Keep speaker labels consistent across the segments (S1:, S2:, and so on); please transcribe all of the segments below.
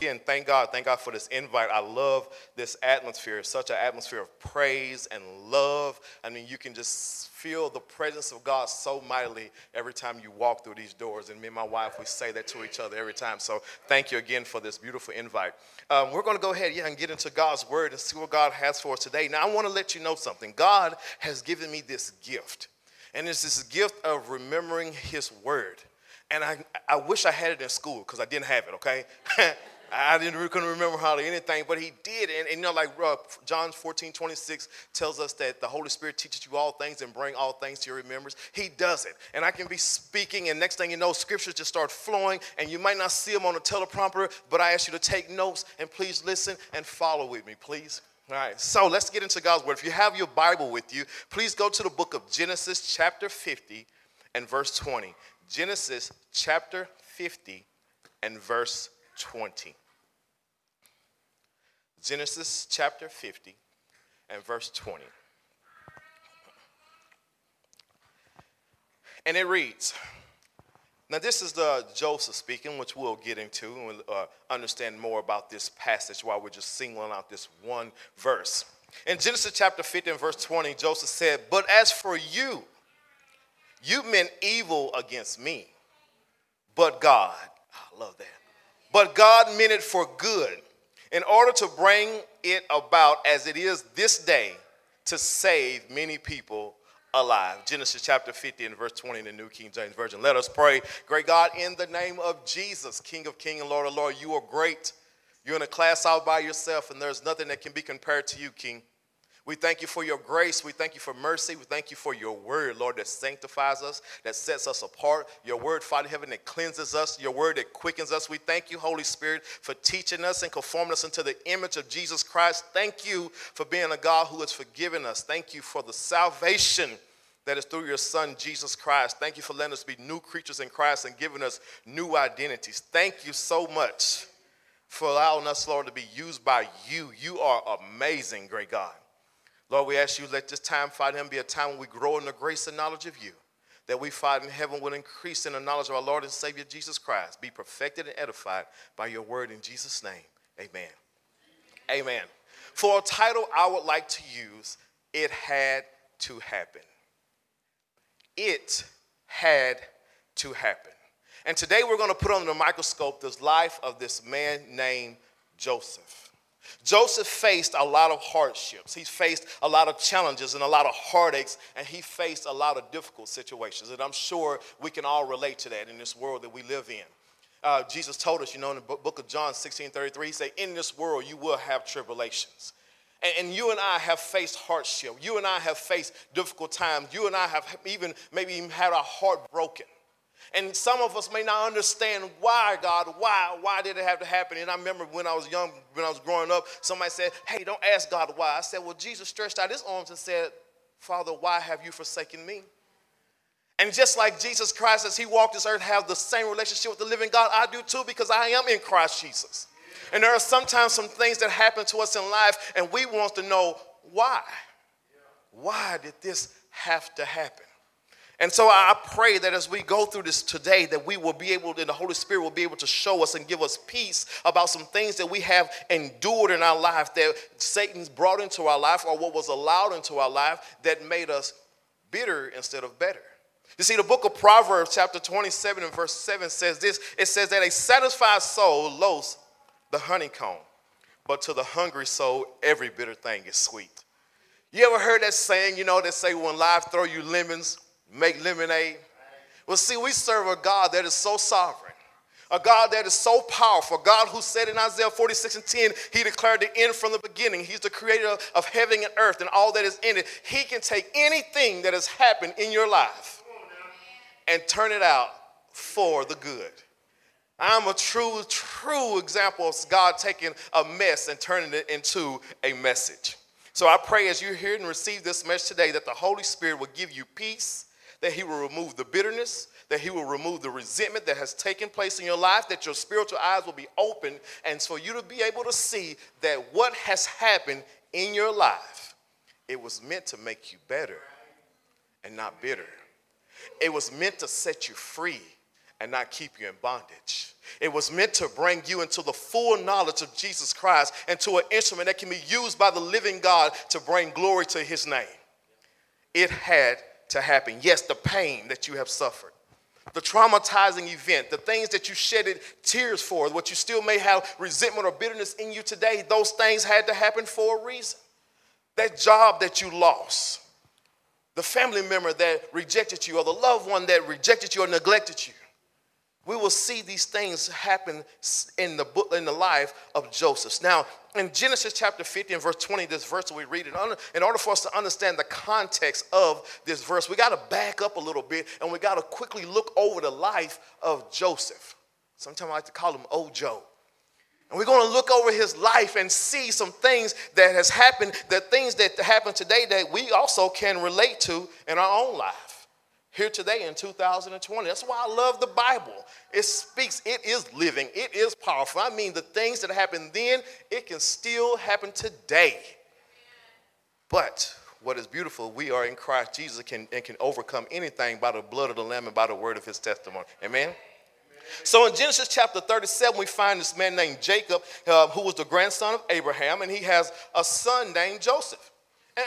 S1: Again, thank God. Thank God for this invite. I love this atmosphere. It's such an atmosphere of praise and love. I mean, you can just feel the presence of God so mightily every time you walk through these doors. And me and my wife, we say that to each other every time. So thank you again for this beautiful invite. Um, we're going to go ahead, yeah, and get into God's word and see what God has for us today. Now, I want to let you know something. God has given me this gift, and it's this gift of remembering His word. And I, I wish I had it in school because I didn't have it, okay? I didn't couldn't remember hardly anything, but he did. And, and you know, like uh, John 14, 26 tells us that the Holy Spirit teaches you all things and bring all things to your remembrance. He does it. And I can be speaking, and next thing you know, scriptures just start flowing, and you might not see them on the teleprompter, but I ask you to take notes and please listen and follow with me, please. All right, so let's get into God's word. If you have your Bible with you, please go to the book of Genesis, chapter 50, and verse 20. Genesis, chapter 50, and verse 20. Genesis chapter 50 and verse 20. And it reads, now this is the Joseph speaking, which we'll get into and we'll, uh, understand more about this passage while we're just singling out this one verse. In Genesis chapter 50 and verse 20, Joseph said, But as for you, you meant evil against me, but God, I love that, but God meant it for good in order to bring it about as it is this day to save many people alive. Genesis chapter 50 and verse 20 in the New King James Version. Let us pray. Great God, in the name of Jesus, King of King and Lord of Lord, you are great. You're in a class all by yourself, and there's nothing that can be compared to you, King. We thank you for your grace. We thank you for mercy. We thank you for your word, Lord, that sanctifies us, that sets us apart. Your word, Father heaven, that cleanses us. Your word that quickens us. We thank you, Holy Spirit, for teaching us and conforming us into the image of Jesus Christ. Thank you for being a God who has forgiven us. Thank you for the salvation that is through your Son, Jesus Christ. Thank you for letting us be new creatures in Christ and giving us new identities. Thank you so much for allowing us, Lord, to be used by you. You are amazing, great God. Lord, we ask you, let this time, Father, Him, be a time when we grow in the grace and knowledge of you. That we, Father, in heaven will increase in the knowledge of our Lord and Savior Jesus Christ. Be perfected and edified by your word in Jesus' name. Amen. Amen. For a title I would like to use, It Had to Happen. It had to happen. And today we're going to put under the microscope this life of this man named Joseph. Joseph faced a lot of hardships. He faced a lot of challenges and a lot of heartaches, and he faced a lot of difficult situations. And I'm sure we can all relate to that in this world that we live in. Uh, Jesus told us, you know, in the book of John 16 33, he said, In this world you will have tribulations. And, and you and I have faced hardship. You and I have faced difficult times. You and I have even maybe even had our heart broken. And some of us may not understand why, God, why, why did it have to happen? And I remember when I was young, when I was growing up, somebody said, Hey, don't ask God why. I said, Well, Jesus stretched out his arms and said, Father, why have you forsaken me? And just like Jesus Christ, as he walked this earth, have the same relationship with the living God, I do too, because I am in Christ Jesus. And there are sometimes some things that happen to us in life, and we want to know why. Why did this have to happen? And so I pray that as we go through this today, that we will be able, and the Holy Spirit will be able to show us and give us peace about some things that we have endured in our life that Satan's brought into our life or what was allowed into our life that made us bitter instead of better. You see, the book of Proverbs, chapter 27 and verse 7 says this it says that a satisfied soul loathes the honeycomb, but to the hungry soul, every bitter thing is sweet. You ever heard that saying, you know, that say when life throw you lemons, make lemonade. Well, see, we serve a God that is so sovereign, a God that is so powerful, a God who said in Isaiah 46 and 10, He declared the end from the beginning. He's the creator of heaven and earth and all that is in it. He can take anything that has happened in your life and turn it out for the good. I'm a true, true example of God taking a mess and turning it into a message. So I pray as you hear and receive this message today that the Holy Spirit will give you peace, that He will remove the bitterness, that He will remove the resentment that has taken place in your life, that your spiritual eyes will be open, and for you to be able to see that what has happened in your life, it was meant to make you better and not bitter. It was meant to set you free and not keep you in bondage. It was meant to bring you into the full knowledge of Jesus Christ and to an instrument that can be used by the living God to bring glory to his name. It had to happen. Yes, the pain that you have suffered, the traumatizing event, the things that you shedded tears for, what you still may have resentment or bitterness in you today, those things had to happen for a reason. That job that you lost, the family member that rejected you, or the loved one that rejected you or neglected you we will see these things happen in the book in the life of Joseph. Now, in Genesis chapter 50 and verse 20, this verse we read. In order for us to understand the context of this verse, we got to back up a little bit and we got to quickly look over the life of Joseph. Sometimes I like to call him Old Joe. And we're going to look over his life and see some things that has happened, the things that happen today that we also can relate to in our own life here today in 2020. That's why I love the Bible. It speaks, it is living, it is powerful. I mean, the things that happened then, it can still happen today. But what is beautiful, we are in Christ Jesus can, and can overcome anything by the blood of the Lamb and by the word of his testimony. Amen? So in Genesis chapter 37, we find this man named Jacob, uh, who was the grandson of Abraham, and he has a son named Joseph.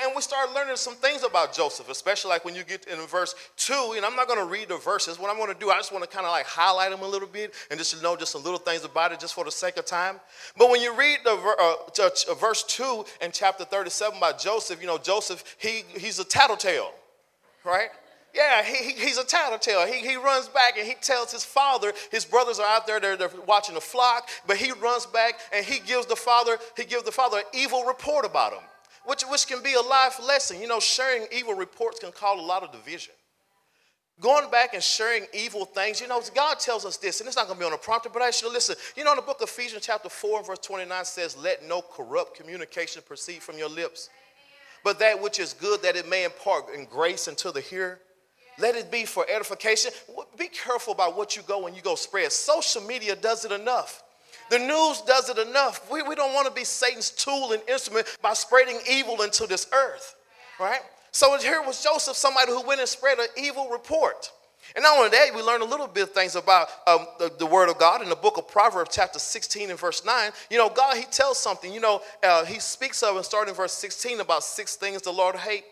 S1: And we start learning some things about Joseph, especially like when you get in verse 2. And I'm not going to read the verses. What I'm going to do, I just want to kind of like highlight them a little bit and just know just some little things about it just for the sake of time. But when you read the uh, uh, verse 2 in chapter 37 by Joseph, you know, Joseph, he, he's a tattletale, right? Yeah, he, he's a tattletale. He, he runs back and he tells his father, his brothers are out there, they're, they're watching the flock, but he runs back and he gives the father, he gives the father an evil report about him which, which can be a life lesson. You know, sharing evil reports can cause a lot of division. Going back and sharing evil things, you know, God tells us this, and it's not going to be on a prompter, but I should listen. You know, in the book of Ephesians, chapter 4, verse 29 says, Let no corrupt communication proceed from your lips, but that which is good, that it may impart in grace unto the hearer. Let it be for edification. Be careful about what you go when you go spread. Social media does it enough. The news does it enough. We, we don't want to be Satan's tool and instrument by spreading evil into this earth, right? So here was Joseph, somebody who went and spread an evil report. And not only that, we learn a little bit of things about um, the, the, Word of God in the book of Proverbs, chapter 16 and verse 9. You know, God, He tells something. You know, uh, He speaks of, and starting verse 16, about six things the Lord hate.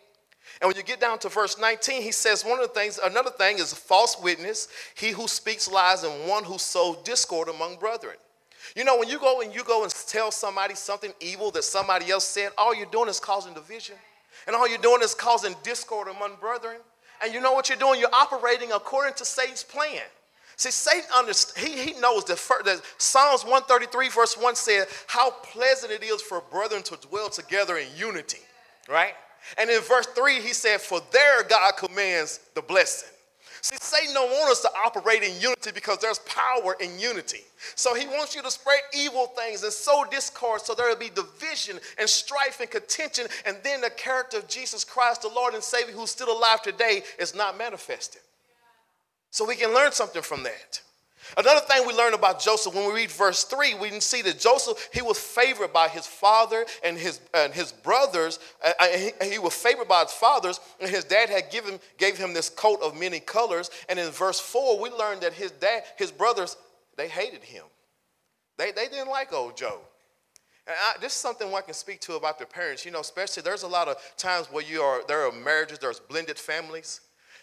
S1: And when you get down to verse 19, He says one of the things, another thing is false witness, he who speaks lies, and one who sows discord among brethren. You know, when you go and you go and tell somebody something evil that somebody else said, all you're doing is causing division. And all you're doing is causing discord among brethren. And you know what you're doing? You're operating according to Satan's plan. See, Satan understands, he, he knows that, that Psalms 133, verse 1 said, How pleasant it is for brethren to dwell together in unity, right? And in verse 3, he said, For there God commands the blessing. See, Satan don't want us to operate in unity because there's power in unity. So he wants you to spread evil things and sow discord so there will be division and strife and contention. And then the character of Jesus Christ, the Lord and Savior who's still alive today, is not manifested. So we can learn something from that. Another thing we learn about Joseph when we read verse 3, we can see that Joseph, he was favored by his father and his, and his brothers. Uh he, he, was favored by his fathers, and his dad had given, gave him this coat of many colors. And in verse 4, we learned that his dad, his brothers, they hated him. They, they didn't like old Joe. And I, this is something I can speak to about the parents. You know, especially there's a lot of times where you are, there are marriages, there's blended families.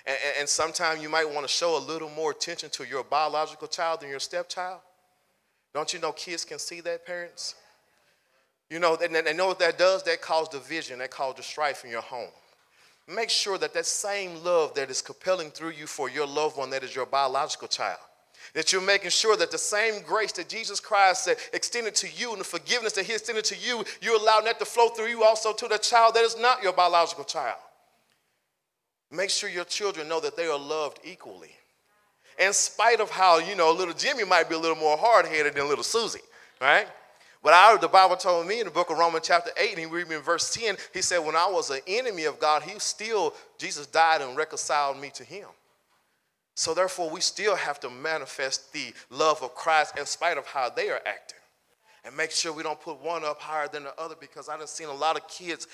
S1: And, and sometimes you might want to show a little more attention to your biological child than your stepchild. Don't you know kids can see that, parents? You know, and they know what that does? That causes division, that causes strife in your home. Make sure that that same love that is compelling through you for your loved one that is your biological child, that you're making sure that the same grace that Jesus Christ said extended to you and the forgiveness that he extended to you, you're allowing that to flow through you also to the child that is not your biological child. Make sure your children know that they are loved equally. In spite of how, you know, little Jimmy might be a little more hard headed than little Susie, right? But I, the Bible told me in the book of Romans, chapter 8, and he read me in verse 10, he said, When I was an enemy of God, he still, Jesus died and reconciled me to him. So therefore, we still have to manifest the love of Christ in spite of how they are acting. And make sure we don't put one up higher than the other because I've seen a lot of kids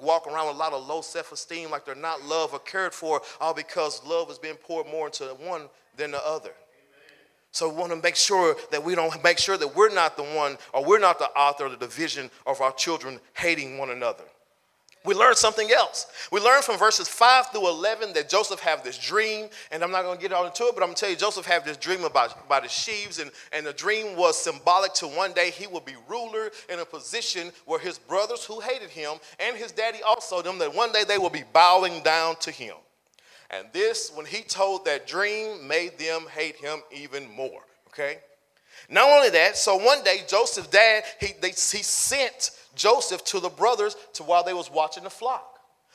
S1: walk around with a lot of low self-esteem like they're not loved or cared for, all because love is being poured more into one than the other. So we want to make sure that we don't make sure that we're not the one or we're not the author of the division of our children hating one another we learn something else. We learn from verses 5 through 11 that Joseph had this dream, and I'm not going to get all into it, but I'm going to tell you, Joseph had this dream about, about his sheaves, and, and the dream was symbolic to one day he would be ruler in a position where his brothers who hated him and his daddy also them, that one day they will be bowing down to him. And this, when he told that dream, made them hate him even more, okay? Not only that, so one day Joseph's dad, he, they, he sent Joseph to the brothers to while they was watching the flock.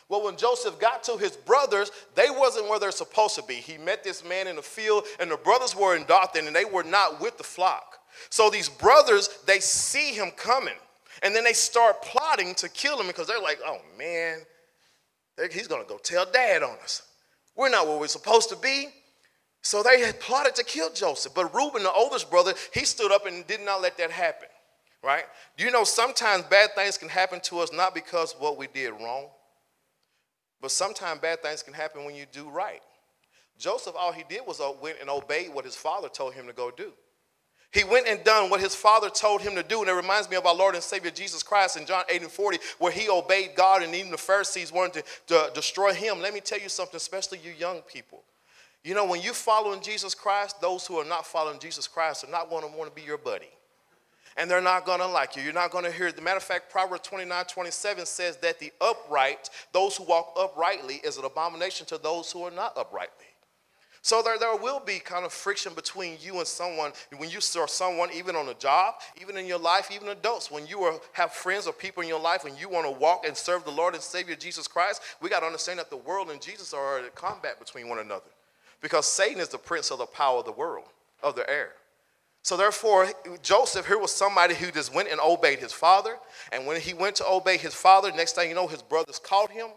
S1: Well, when Joseph got to his brothers, they wasn't where they're supposed to be. He met this man in the field, and the brothers were in Dothan, and they were not with the flock. So these brothers, they see him coming, and then they start plotting to kill him because they're like, oh man, he's gonna go tell dad on us. We're not where we're supposed to be. So they had plotted to kill Joseph. But Reuben, the oldest brother, he stood up and did not let that happen right? You know sometimes bad things can happen to us not because what we did wrong, but sometimes bad things can happen when you do right. Joseph, all he did was went and obeyed what his father told him to go do. He went and done what his father told him to do. And it reminds me of our Lord and Savior Jesus Christ in John 8 and 40, where he obeyed God and even the Pharisees wanted to, to destroy him. Let me tell you something, especially you young people. You know, when you're following Jesus Christ, those who are not following Jesus Christ are not going to want to be your buddy and they're not going to like you. You're not going to hear. The matter of fact, Proverbs 29 27 says that the upright, those who walk uprightly, is an abomination to those who are not uprightly. So there, there will be kind of friction between you and someone when you saw someone, even on a job, even in your life, even adults. When you are, have friends or people in your life, when you want to walk and serve the Lord and Savior Jesus Christ, we got to understand that the world and Jesus are in combat between one another. Because Satan is the prince of the power of the world, of the air. So therefore, Joseph here was somebody who just went and obeyed his father. And when he went to obey his father, next thing you know, his brothers caught him.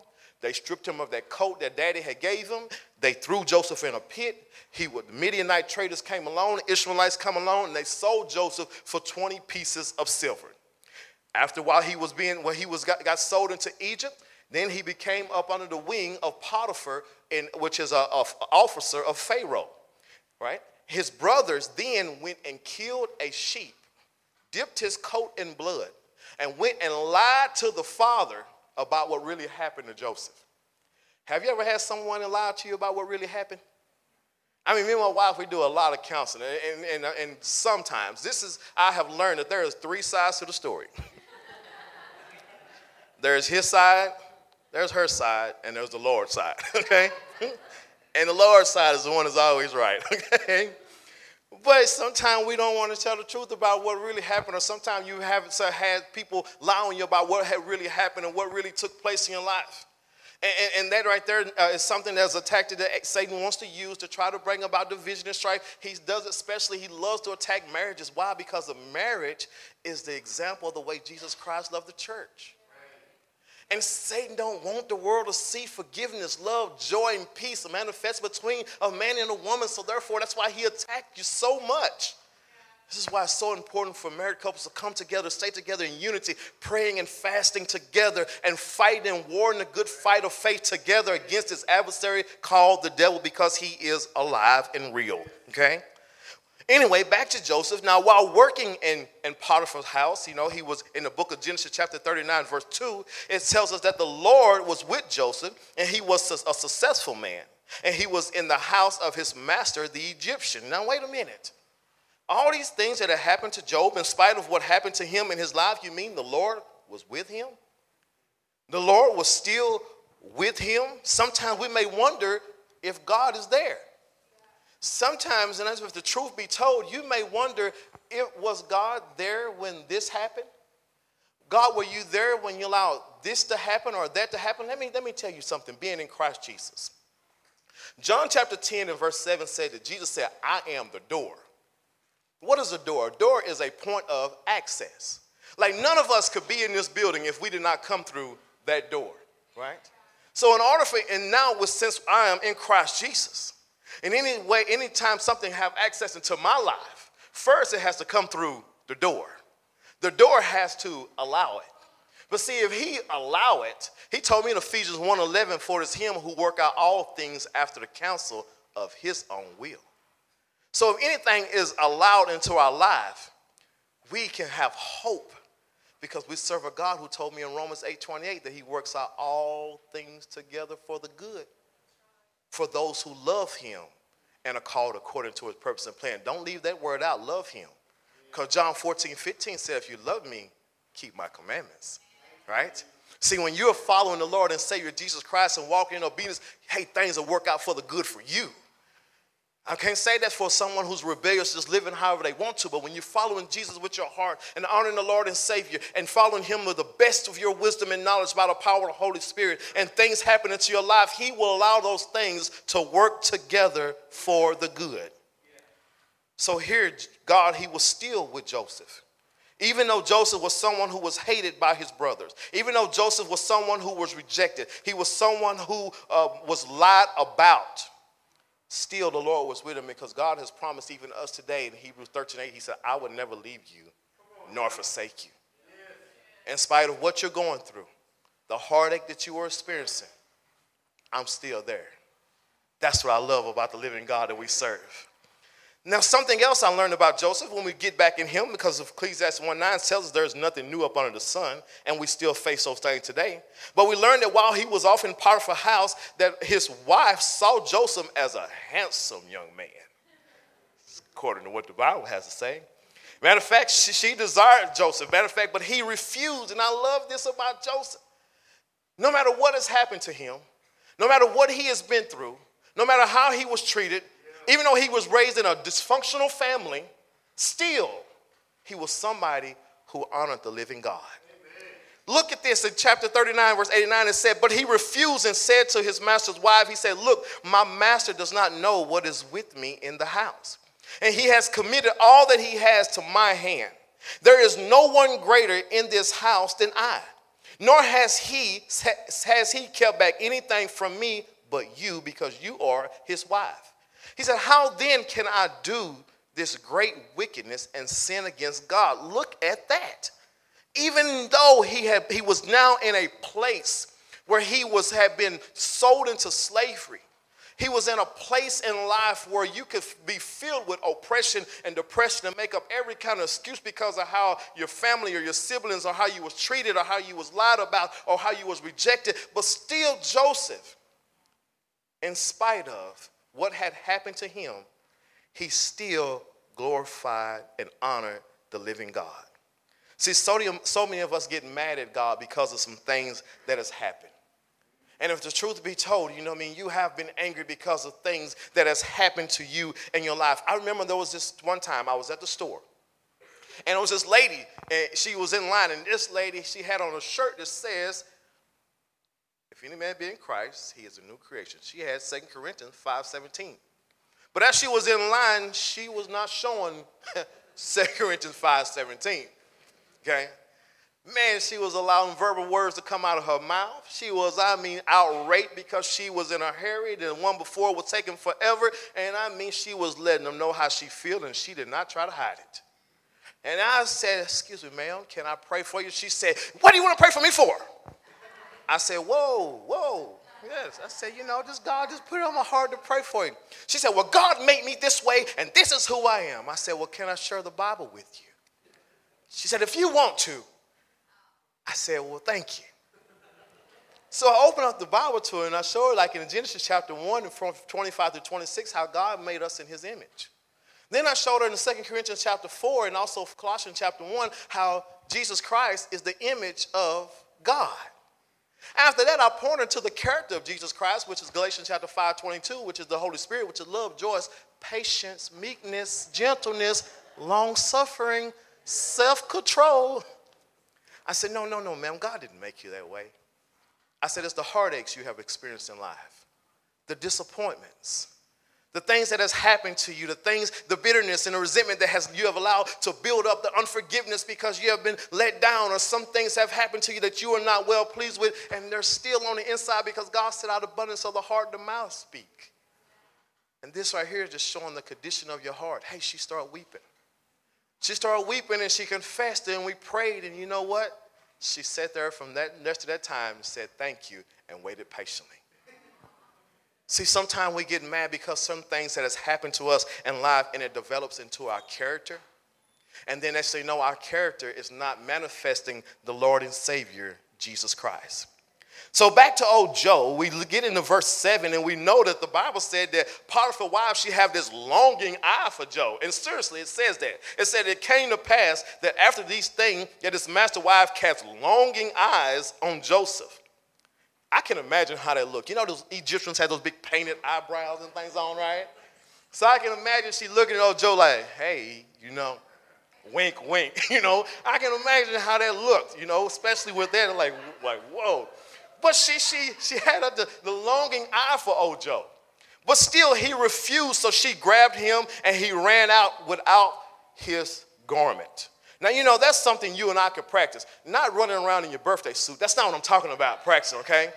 S1: They stripped him of that coat that daddy had gave him. They threw Joseph in a pit. He would, Midianite traders came along, Ishmaelites come along, and they sold Joseph for 20 pieces of silver. After while he was being, when he was got, got sold into Egypt, then he became up under the wing of Potiphar, in, which is an officer of Pharaoh, right? His brothers then went and killed a sheep, dipped his coat in blood, and went and lied to the father about what really happened to Joseph. Have you ever had someone lie to you about what really happened? I mean, me and my wife, we do a lot of counseling, and, and, and uh, sometimes this is, I have learned that there is three sides to the story. there's his side, there's her side, and there's the Lord's side, okay? And the Lord's side is the one that's always right, okay? But sometimes we don't want to tell the truth about what really happened, or sometimes you haven't had people on you about what had really happened and what really took place in your life. And, and, and that right there uh, is something that's a tactic that Satan wants to use to try to bring about division and strife. He does it especially, he loves to attack marriages. Why? Because the marriage is the example of the way Jesus Christ loved the church. And Satan don't want the world to see forgiveness, love, joy, and peace manifest between a man and a woman. So therefore, that's why he attacked you so much. This is why it's so important for married couples to come together, stay together in unity, praying and fasting together, and fighting and warring the good fight of faith together against his adversary called the devil because he is alive and real. Okay? Anyway, back to Joseph. Now, while working in, in Potiphar's house, you know, he was in the book of Genesis, chapter 39, verse 2, it tells us that the Lord was with Joseph and he was a successful man. And he was in the house of his master, the Egyptian. Now, wait a minute. All these things that had happened to Job, in spite of what happened to him in his life, you mean the Lord was with him? The Lord was still with him? Sometimes we may wonder if God is there. Sometimes, and as if the truth be told, you may wonder, if was God there when this happened? God, were you there when you allowed this to happen or that to happen? Let me, let me tell you something, being in Christ Jesus. John chapter 10 and verse 7 said that Jesus said, I am the door. What is a door? A door is a point of access. Like none of us could be in this building if we did not come through that door, right? So in order for, and now with since I am in Christ Jesus, in any way, anytime something have access into my life, first it has to come through the door. The door has to allow it. But see, if he allow it, he told me in Ephesians 1.11, for it is him who work out all things after the counsel of his own will. So if anything is allowed into our life, we can have hope because we serve a God who told me in Romans 8:28 that he works out all things together for the good for those who love him and are called according to his purpose and plan. Don't leave that word out, love him. Because John 14, 15 said, if you love me, keep my commandments. Right? See, when you're following the Lord and Savior Jesus Christ and walking in obedience, hey, things will work out for the good for you. I can't say that for someone who's rebellious, just living however they want to, but when you're following Jesus with your heart and honoring the Lord and Savior and following Him with the best of your wisdom and knowledge by the power of the Holy Spirit, and things happen into your life, He will allow those things to work together for the good. So here, God, He was still with Joseph. Even though Joseph was someone who was hated by his brothers, even though Joseph was someone who was rejected, he was someone who uh, was lied about still the Lord was with him because God has promised even us today in Hebrews 13 8, He said, I will never leave you nor forsake you. In spite of what you're going through, the heartache that you are experiencing, I'm still there. That's what I love about the living God that we serve. Now, something else I learned about Joseph when we get back in him, because of Ecclesiastes 1 9 tells us there's nothing new up under the sun, and we still face those things today. But we learned that while he was off in Potiphar's house, that his wife saw Joseph as a handsome young man, according to what the Bible has to say. Matter of fact, she, she desired Joseph. Matter of fact, but he refused. And I love this about Joseph. No matter what has happened to him, no matter what he has been through, no matter how he was treated, even though he was raised in a dysfunctional family, still he was somebody who honored the living God. Look at this in chapter 39, verse 89. It said, But he refused and said to his master's wife, He said, Look, my master does not know what is with me in the house. And he has committed all that he has to my hand. There is no one greater in this house than I, nor has he, has he kept back anything from me but you, because you are his wife. He said, How then can I do this great wickedness and sin against God? Look at that. Even though he, had, he was now in a place where he was, had been sold into slavery, he was in a place in life where you could be filled with oppression and depression and make up every kind of excuse because of how your family or your siblings or how you was treated or how you was lied about or how you was rejected. But still Joseph, in spite of, what had happened to him, he still glorified and honored the living God. See, so, many of us get mad at God because of some things that has happened. And if the truth be told, you know I mean, you have been angry because of things that has happened to you in your life. I remember there was this one time I was at the store. And it was this lady, and she was in line, and this lady, she had on a shirt that says, if any man be in Christ, he is a new creation. She had 2 Corinthians 5.17. But as she was in line, she was not showing 2 Corinthians 5.17. Okay? Man, she was allowing verbal words to come out of her mouth. She was, I mean, outraged because she was in a hurry. The one before was taking forever. And I mean, she was letting them know how she felt, and she did not try to hide it. And I said, excuse me, ma'am, can I pray for you? She said, what do you want to pray for me for? I said, Whoa, whoa. Yes. I said, You know, just God just put it on my heart to pray for you. She said, Well, God made me this way, and this is who I am. I said, Well, can I share the Bible with you? She said, If you want to. I said, Well, thank you. So I opened up the Bible to her and I showed her, like in Genesis chapter 1 and from 25 to 26, how God made us in his image. Then I showed her in 2 Corinthians chapter 4 and also Colossians chapter 1 how Jesus Christ is the image of God. After that, I pointed to the character of Jesus Christ, which is Galatians chapter 5, 22, which is the Holy Spirit, which is love, joy, patience, meekness, gentleness, long suffering, self control. I said, No, no, no, ma'am, God didn't make you that way. I said, It's the heartaches you have experienced in life, the disappointments, the things that has happened to you, the things, the bitterness and the resentment that has you have allowed to build up, the unforgiveness because you have been let down, or some things have happened to you that you are not well pleased with, and they're still on the inside because God said, out of abundance of the heart, the mouth speak. And this right here is just showing the condition of your heart. Hey, she started weeping. She started weeping and she confessed and we prayed, and you know what? She sat there from that rest of that time and said thank you and waited patiently. See, sometimes we get mad because some things that has happened to us in life and it develops into our character. And then they say, no, our character is not manifesting the Lord and Savior, Jesus Christ. So back to old Joe, we get into verse 7 and we know that the Bible said that Potiphar's wife, she have this longing eye for Joe. And seriously, it says that. It said it came to pass that after these things, that his master wife cast longing eyes on Joseph. I can imagine how that looked. You know, those Egyptians had those big painted eyebrows and things on, right? So I can imagine she looking at old Joe like, hey, you know, wink, wink. You know, I can imagine how that looked, you know, especially with that, like, like whoa. But she, she, she had a, the, the longing eye for old Joe. But still, he refused, so she grabbed him and he ran out without his garment. Now, you know, that's something you and I could practice. Not running around in your birthday suit. That's not what I'm talking about, practicing, okay?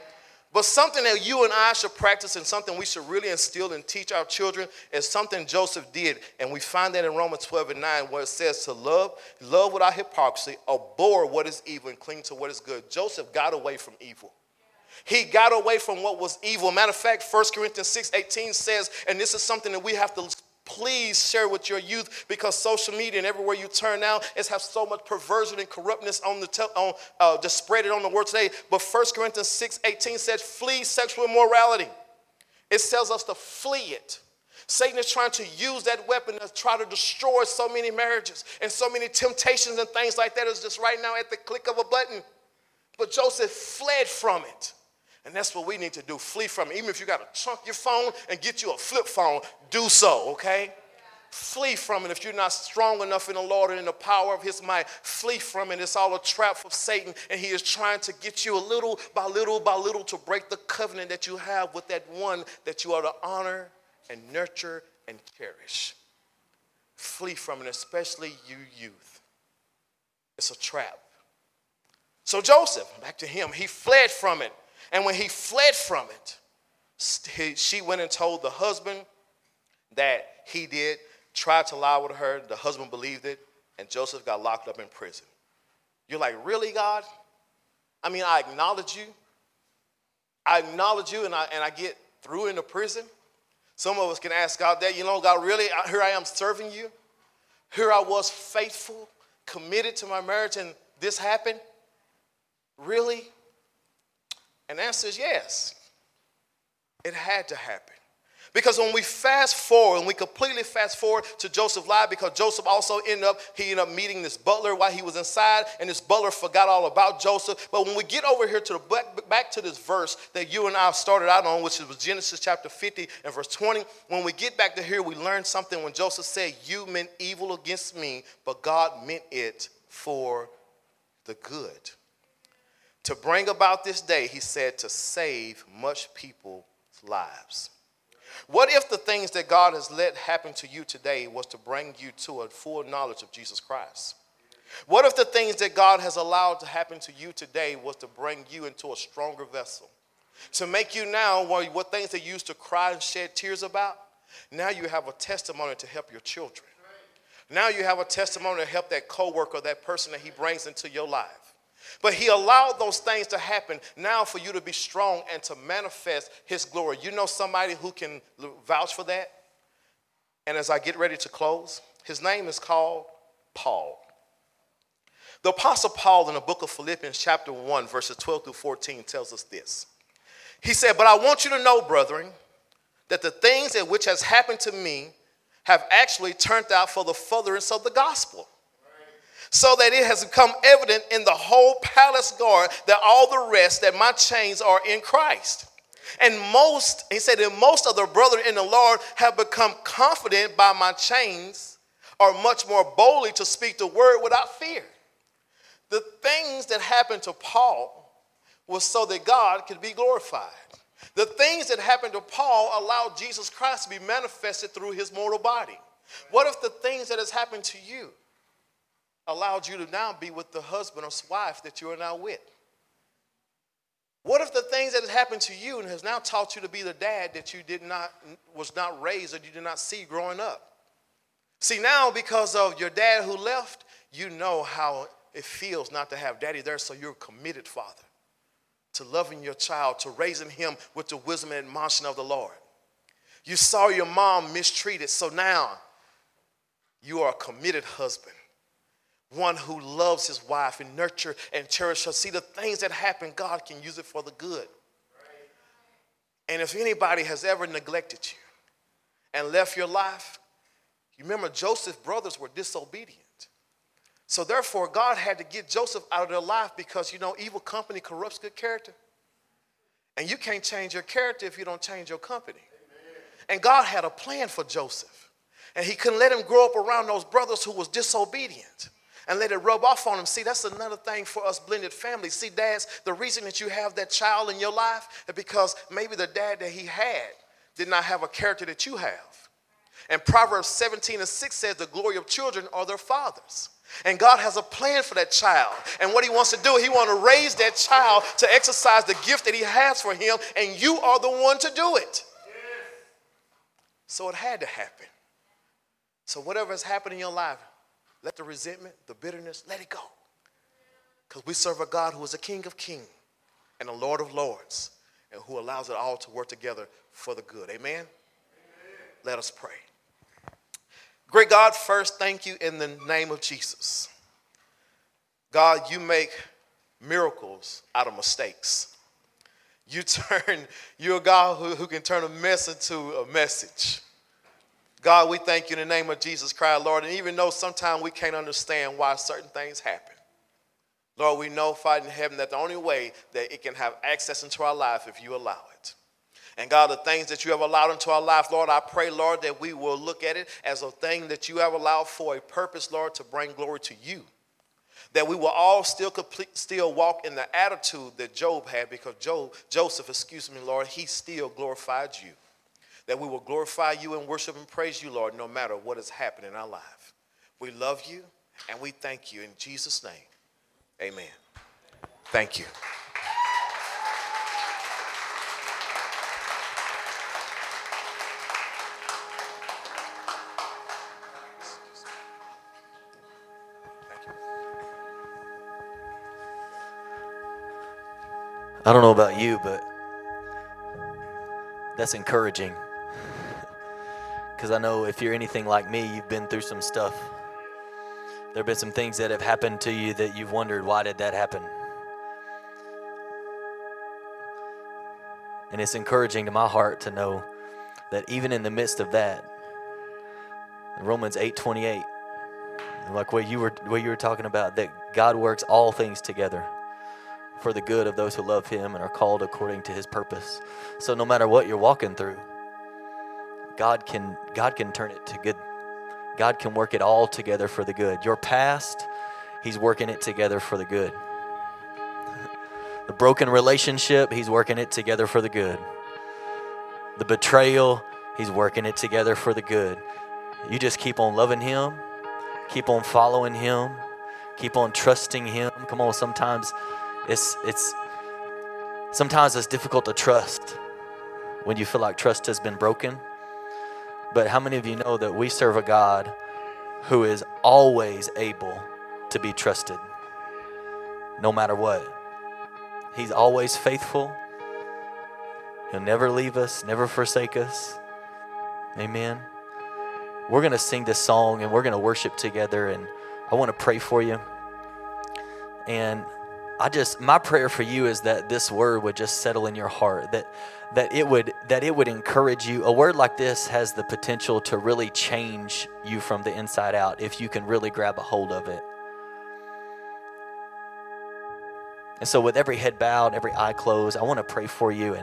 S1: But something that you and I should practice and something we should really instill and teach our children is something Joseph did. And we find that in Romans 12 and 9 where it says to love, love without hypocrisy, abhor what is evil and cling to what is good. Joseph got away from evil. He got away from what was evil. Matter of fact, 1 Corinthians 6 18 says, and this is something that we have to please share with your youth because social media and everywhere you turn now is have so much perversion and corruptness on the te- on uh, it on the world today. But 1 corinthians 6 18 says flee sexual immorality. It tells us to flee it. Satan is trying to use that weapon to try to destroy so many marriages and so many temptations and things like that is just right now at the click of a button. But joseph fled from it and that's what we need to do. Flee from it. Even if you got to chunk your phone and get you a flip phone, do so, okay? Flee from it. If you're not strong enough in the Lord and in the power of his might, flee from it. It's all a trap of Satan, and he is trying to get you a little by little by little to break the covenant that you have with that one that you are to honor and nurture and cherish. Flee from it, especially you youth. It's a trap. So Joseph, back to him, he fled from it. And when he fled from it, she went and told the husband that he did, tried to lie with her. The husband believed it, and Joseph got locked up in prison. You're like, really, God? I mean, I acknowledge you. I acknowledge you, and I, and I get through into prison. Some of us can ask God that, you know, God, really, here I am serving you. Here I was faithful, committed to my marriage, and this happened. Really? And the answer is yes. It had to happen. Because when we fast forward, and we completely fast forward to Joseph's life, because Joseph also ended up, he ended up meeting this butler while he was inside, and this butler forgot all about Joseph. But when we get over here to the back, back to this verse that you and I started out on, which was Genesis chapter 50 and verse 20, when we get back to here, we learn something when Joseph said, You meant evil against me, but God meant it for the good. To bring about this day, he said, to save much people's lives. What if the things that God has let happen to you today was to bring you to a full knowledge of Jesus Christ? What if the things that God has allowed to happen to you today was to bring you into a stronger vessel? To make you now, what things that you used to cry and shed tears about, now you have a testimony to help your children. Now you have a testimony to help that coworker, that person that he brings into your life. But he allowed those things to happen now for you to be strong and to manifest his glory. You know somebody who can vouch for that? And as I get ready to close, his name is called Paul. The Apostle Paul in the book of Philippians, chapter 1, verses 12 through 14, tells us this. He said, But I want you to know, brethren, that the things that which has happened to me have actually turned out for the furtherance of the gospel so that it has become evident in the whole palace guard that all the rest that my chains are in Christ. And most, he said, and most of the brethren in the Lord have become confident by my chains, are much more boldly to speak the word without fear. The things that happened to Paul was so that God could be glorified. The things that happened to Paul allowed Jesus Christ to be manifested through his mortal body. What if the things that has happened to you allowed you to now be with the husband or wife that you are now with? What if the things that has happened to you and has now taught you to be the dad that you did not was not raised or you did not see growing up? See now because of your dad who left, you know how it feels not to have daddy there, so you're a committed father to loving your child, to raising him with the wisdom and admonition of the Lord. You saw your mom mistreated, so now you are a committed husband, one who loves his wife and nurture and cherish her. See, the things that happen, God can use it for the good. And if anybody has ever neglected you and left your life, you remember Joseph's brothers were disobedient. So therefore, God had to get Joseph out of their life because you know evil company corrupts good character. And you can't change your character if you don't change your company. And God had a plan for Joseph. And he couldn't let him grow up around those brothers who was disobedient and let it rub off on him. See, that's another thing for us blended families. See, dads, the reason that you have that child in your life is because maybe the dad that he had did not have a character that you have. And Proverbs 17 and 6 says the glory of children are their fathers. And God has a plan for that child. And what he wants to do, he wants to raise that child to exercise the gift that he has for him, and you are the one to do it. So it had to happen. So whatever has happened in your life, let the resentment, the bitterness, let it go. Because we serve a God who is a King of kings and a Lord of lords, and who allows it all to work together for the good. Amen? Amen. Let us pray. Great God, first, thank you in the name of Jesus. God, you make miracles out of mistakes. You turn, you're a God who, who can turn a mess into a message. God, we thank you in the name of Jesus Christ, Lord. And even though sometimes we can't understand why certain things happen, Lord, we know, Father in heaven, that the only way that it can have access into our life if you allow it. And God, the things that you have allowed into our life, Lord, I pray, Lord, that we will look at it as a thing that you have allowed for a purpose, Lord, to bring glory to you. That we will all still complete, still walk in the attitude that Job had, because Job, Joseph, excuse me, Lord, he still glorified you. That we will glorify you and worship and praise you, Lord, no matter what has happened in our life. We love you and we thank you in Jesus' name. Amen. Thank you.
S2: I don't know about you, but that's encouraging. Because I know if you're anything like me, you've been through some stuff. There have been some things that have happened to you that you've wondered, why did that happen? And it's encouraging to my heart to know that even in the midst of that, Romans 8:28, like what you were what you were talking about, that God works all things together for the good of those who love him and are called according to his purpose. So no matter what you're walking through, God can God can turn it to good. God can work it all together for the good. Your past, he's working it together for the good. The broken relationship, he's working it together for the good. The betrayal, he's working it together for the good. You just keep on loving him, keep on following him, keep on trusting him. Come on, sometimes it's it's sometimes it's difficult to trust when you feel like trust has been broken. But how many of you know that we serve a God who is always able to be trusted no matter what? He's always faithful. He'll never leave us, never forsake us. Amen. We're going to sing this song and we're going to worship together and I want to pray for you. And I just my prayer for you is that this word would just settle in your heart that that it would that it would encourage you. A word like this has the potential to really change you from the inside out if you can really grab a hold of it. And so with every head bowed, every eye closed, I want to pray for you and